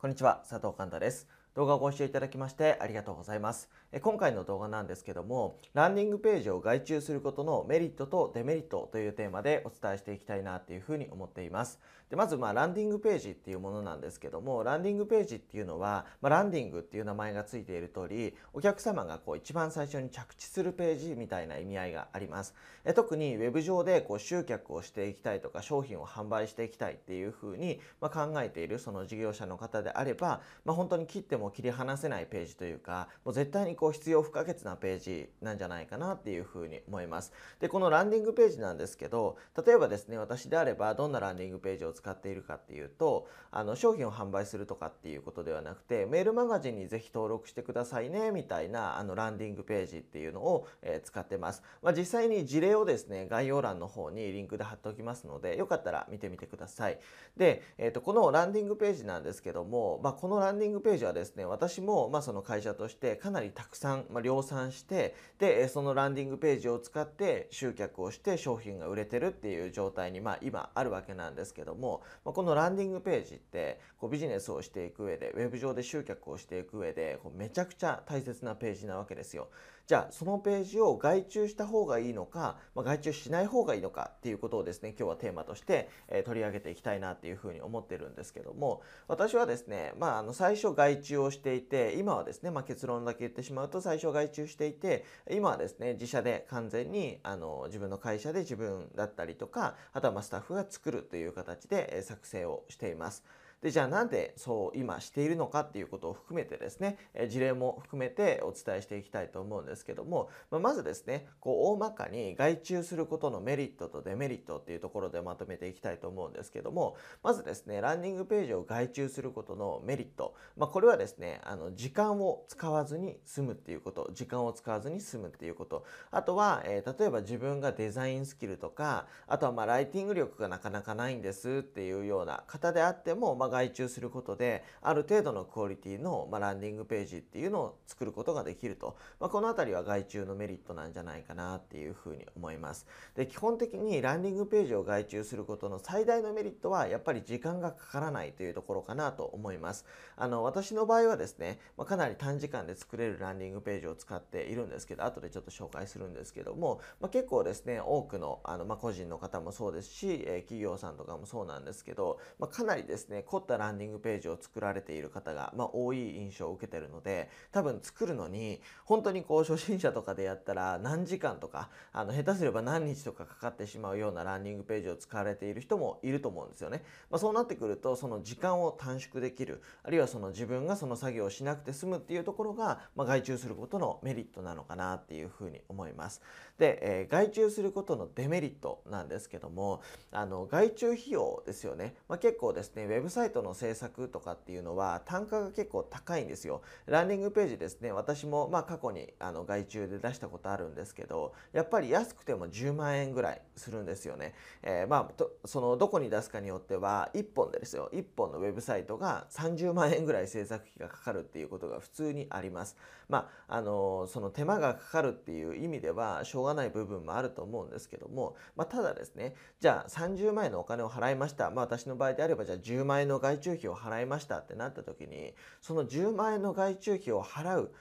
こんにちは、佐藤寛太です。動画をご視聴いただきましてありがとうございます。今回の動画なんですけども、ランディングページを外注することのメリットとデメリットというテーマでお伝えしていきたいなっていうふうに思っています。でまず、まあ、ランディングページっていうものなんですけども、ランディングページっていうのは、まあ、ランディングっていう名前がついている通り、お客様がこう一番最初に着地するページみたいな意味合いがあります。え特に web 上でこう集客をしていきたいとか、商品を販売していきたいっていうふうに、まあ、考えているその事業者の方であれば、まあ、本当に切っても切り離せないページというかもう絶対にこう必要不可欠なページなんじゃないかなっていうふうに思います。でこのランディングページなんですけど例えばですね私であればどんなランディングページを使っているかっていうとあの商品を販売するとかっていうことではなくてメールマガジンにぜひ登録してくださいねみたいなあのランディングページっていうのを、えー、使ってます、まあ、実際に事例をですね概要欄の方にリンクで貼っておきますのでよかったら見てみてください。で、えーと、このランディングページなんですけども、まあ、このランディングページはですねね私も、まあ、その会社としてかなりたくさん、ま、量産してでそのランディングページを使って集客をして商品が売れてるっていう状態に、まあ、今あるわけなんですけども、ま、このランディングページってこうビジネスをしていく上でウェブ上で集客をしていく上でこうめちゃくちゃ大切なページなわけですよ。じゃあそのページを外注した方がいいのか、まあ、外注しない方がいいのかっていうことをですね今日はテーマとして、えー、取り上げていきたいなっていうふうに思ってるんですけども私はですね、まあ、あの最初外注をしていて今はですね、まあ、結論だけ言ってしまうと最初外注していて今はですね自社で完全にあの自分の会社で自分だったりとかあとはまスタッフが作るという形で作成をしています。でじゃあなんでそう今しているのかっていうことを含めてですねえ事例も含めてお伝えしていきたいと思うんですけどもままずですねこう大まかに外注することのメリットとデメリットっていうところでまとめていきたいと思うんですけどもまずですねランディングページを外注することのメリット、まあ、これはですねあの時間を使わずに済むっていうこと時間を使わずに済むっていうこと。あとは、えー、例えば自分がデザインスキルとかあとはまライティング力がなかなかないんですっていうような方であっても、まあ、外注することである程度のクオリティの、まランディングページっていうのを作ることができると、まあ、この辺りは外注のメリットなんじゃないかなっていうふうに思います。で基本的にランディングページを外注することの最大のメリットはやっぱり時間がかからないというところかなと思います。あの私の場合はですね、まあ、かなり短時間で作れるランディングページを使っているんですけど後でちょっと紹介するんですけども、まあ、結構ですね多くのあの、ま個人の方もそうですし、え企業さんとかもそうなんですけど、まかなりですね凝ったランディングページを作られている方が、まあ、多い印象を受けてるので多分作るのに本当にこう初心者とかでやったら何時間とかあの下手すれば何日とかかかってしまうようなランディングページを使われている人もいると思うんですよね。まあ、そうなってくるとその時間を短縮できるあるいはその自分がその作業をしなくて済むっていうところが、まあ、外注することのメリットなのかなっていうふうに思います。で、えー、外注することのデメリットなんですけどもあの外注費用ですよね、まあ、結構ですねウェブサイトの制作とかっていうのは単価が結構高いんですよ。ランディングページですね。私もまあ過去にあの外注で出したことあるんですけどやっぱり安くても10万円ぐらいするんですよね、えー、まあそのどこに出すかによっては1本でですよ。1本のウェブサイトが30万円ぐらい制作費がかかるっていうことが普通にあります。まああのその手間がかかるっていう意味ではしょうがない部分もあると思うんですけども、まあ、ただですねじゃあ30万円のお金を払いました、まあ、私の場合であればじゃあ10万円の外注費を払いましたってなった時にその10万円の外注費を払う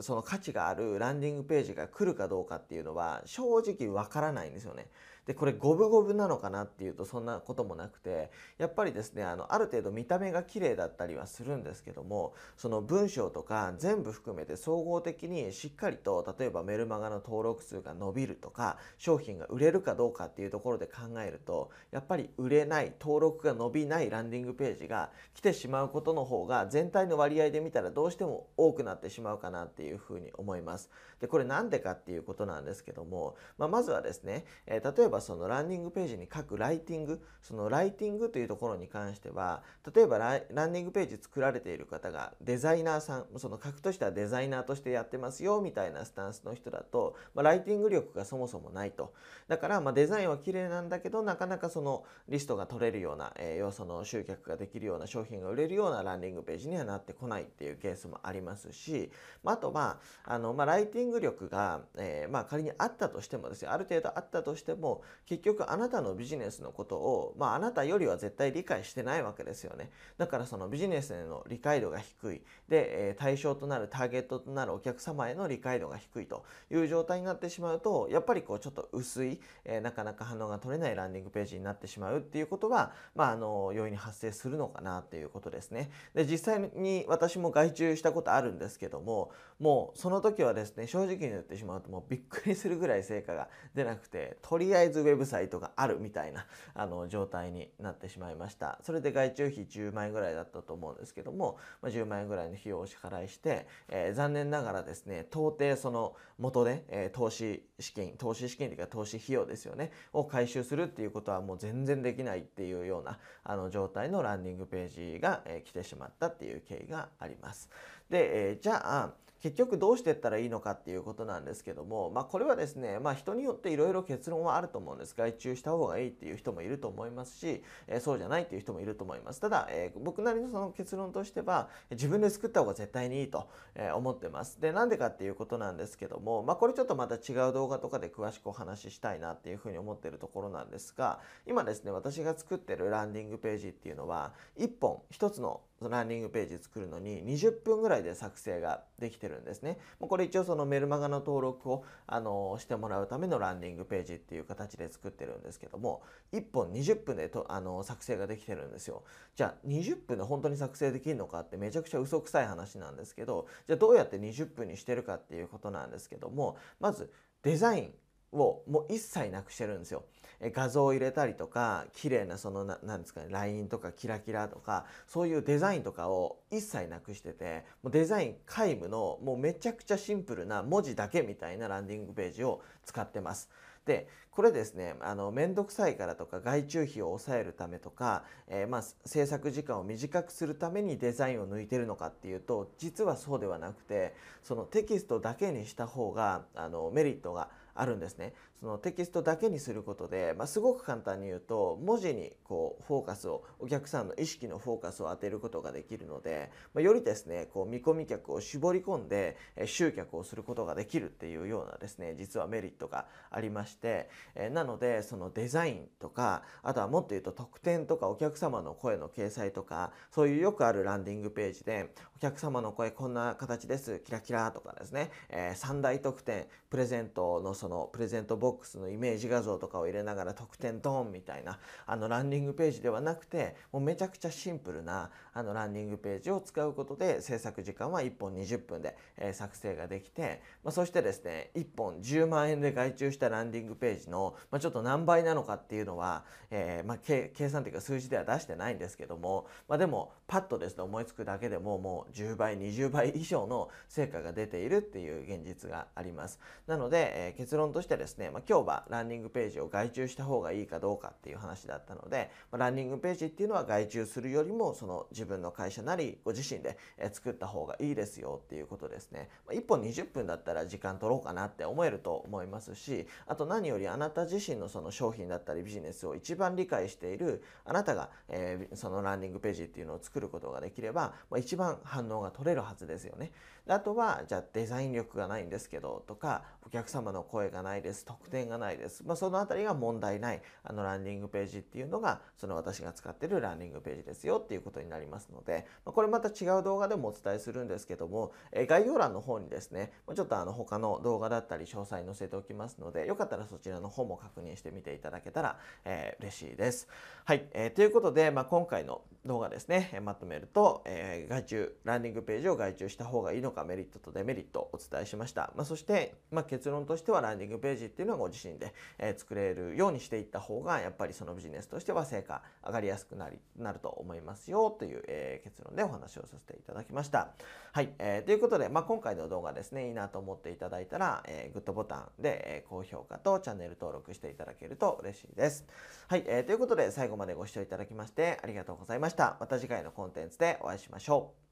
その価値があるランディングページが来るかどうかっていうのは正直わからないんですよね。でこれ五分五分なのかなっていうとそんなこともなくてやっぱりですねあのある程度見た目が綺麗だったりはするんですけどもその文章とか全部含めて総合的にしっかりと例えばメルマガの登録数が伸びるとか商品が売れるかどうかっていうところで考えるとやっぱり売れない登録が伸びないランディングページが来てしまうことの方が全体の割合で見たらどうしても多くなってしまうかなっていうふうに思います。でこれなんでかっていうことなんですけども、まあ、まずはですね、えー、例えばばそのランディングページに書くライティングそのライティングというところに関しては例えばランディングページ作られている方がデザイナーさんその書くとしてはデザイナーとしてやってますよみたいなスタンスの人だと、まあ、ライティング力がそもそもないと。だからまデザインは綺麗なんだけどなかなかそのリストが取れるような、えー、要素の集客ができるような商品が売れるようなランディングページにはなってこないっていうケースもありますし、まあ、とはあの、まあ、ライティング力が、えー、まあ、仮にあったとしてもですねある程度あったとしても結局あなたのビジネスのことを、まあ、あなたよりは絶対理解してないわけですよね。だからそのビジネスへの理解度が低い。で、え対象となるターゲットとなるお客様への理解度が低いという状態になってしまうとやっぱりこうちょっと薄い、えなかなか反応が取れないランディングページになってしまうっていうことが、まあ、あの容易に発生するのかなっていうことですね。で実際に私も外注したことあるんですけどももうその時はですね正直に言ってしまうともうびっくりするぐらい成果が出なくてとりあえずウェブサイトがあるみたいな あの状態になってしまいましたそれで外注費10万円ぐらいだったと思うんですけども、まあ、10万円ぐらいの費用を支払いして、えー、残念ながらですね到底その元で、えー、投資資金投資資金というか投資費用ですよねを回収するっていうことはもう全然できないっていうようなあの状態のランディングページが、えー、来てしまったっていう経緯があります。で、えー、じゃあ結局どうしていったらいいのかっていうことなんですけども、まあ、これはですね、まあ、人によっていろいろ結論はあると思うんです。外注した方がいいっていう人もいると思いますし、え、そうじゃないっていう人もいると思います。ただ、え、僕なりのその結論としては自分で作った方が絶対にいいと、え思ってます。でなんでかっていうことなんですけども、まあ、これちょっとまた違う動画とかで詳しくお話ししたいなっていうふうに思ってるところなんですが今ですね私が作ってるランディングページっていうのは1本1つのランディングページ作るのに20分ぐらいで作成ができてるんですね。もうこれ一応そのメルマガの登録をあのしてもらうためのランディングページっていう形で作ってるんですけども1本20分でとあの作成ができてるんですよ。じゃあ20分で本当に作成できるのかってめちゃくちゃ嘘くさい話なんですけどじゃあどうやって20分にしてるかっていうことなんですけどもまずデザインをもう一切なくしてるんですよ。え画像を入れたりとか綺麗なその何ですかねラインとかキラキラとかそういうデザインとかを一切なくしててもうデザイン皆無のもうめちゃくちゃシンプルな文字だけみたいなランディングページを使ってます。でこれですねあの面倒くさいからとか外注費を抑えるためとか、えー、まあ制作時間を短くするためにデザインを抜いてるのかっていうと実はそうではなくてそのテキストだけにした方があのメリットがあるんですね。そのテキストだけにすることで、まあ、すごく簡単に言うと文字にこうフォーカスをお客さんの意識のフォーカスを当てることができるので、まあ、よりですねこう見込み客を絞り込んで集客をすることができるっていうようなですね実はメリットがありまして、えなのでそのデザインとかあとはもっと言うと特典とかお客様の声の掲載とかそういうよくあるランディングページで客様の声こんな形です。キラキラとかですね、えー、3大特典。プレゼントのそのプレゼントボックスのイメージ画像とかを入れながら特典ドーンみたいなあのランディングページではなくてもうめちゃくちゃシンプルなあのランディングページを使うことで制作時間は1本20分で、えー、作成ができて、まあ、そしてですね1本10万円で外注したランディングページの、まあ、ちょっと何倍なのかっていうのは、えー、まあ、計算というか数字では出してないんですけども、まあ、でもパッとですね思いつくだけでももう10倍20倍以上の成果が出ているっていう現実があります。なので、えー、結論としてですね、まあ、今日はランディングページを外注した方がいいかどうかっていう話だったので、まあ、ランディングページっていうのは外注するよりもその自分の会社なりご自身で作った方がいいですよっていうことですね、まあ、1本20分だったら時間取ろうかなって思えると思いますしあと何よりあなた自身のその商品だったりビジネスを一番理解しているあなたが、えー、そのランディングページっていうのを作ることができれば、まあ、一番反応が取れるはずですよね。あとはじゃあデザイン力がないんですけどとかお客様の声がないです特典がないです、まあ、その辺りが問題ないあのランディングページっていうのがその私が使ってるランディングページですよっていうことになりますので、まあ、これまた違う動画でもお伝えするんですけども、え概要欄の方にですねちょっとあの他の動画だったり詳細載せておきますのでよかったらそちらの方も確認してみていただけたら、えー、嬉しいです。はい、えー、ということで、まあ、今回の動画ですね、まとめると、えー、外注ランディングページを外注した方がいいのかメリットとデメリットをお伝えしました、まあ、そして、まあ、結論としてはランディングページっていうのはご自身で、えー、作れるようにしていった方がやっぱりそのビジネスとしては成果上がりやすくなりなると思いますよという、えー、結論でお話をさせていただきました。はい、えー、ということで、まあ、今回の動画ですねいいなと思っていただいたら、えー、グッドボタンで、えー、高評価とチャンネル登録していただけると嬉しいです。はい、えー、ということで最後までご視聴いただきましてありがとうございました。また次回のコンテンツでお会いしましょう。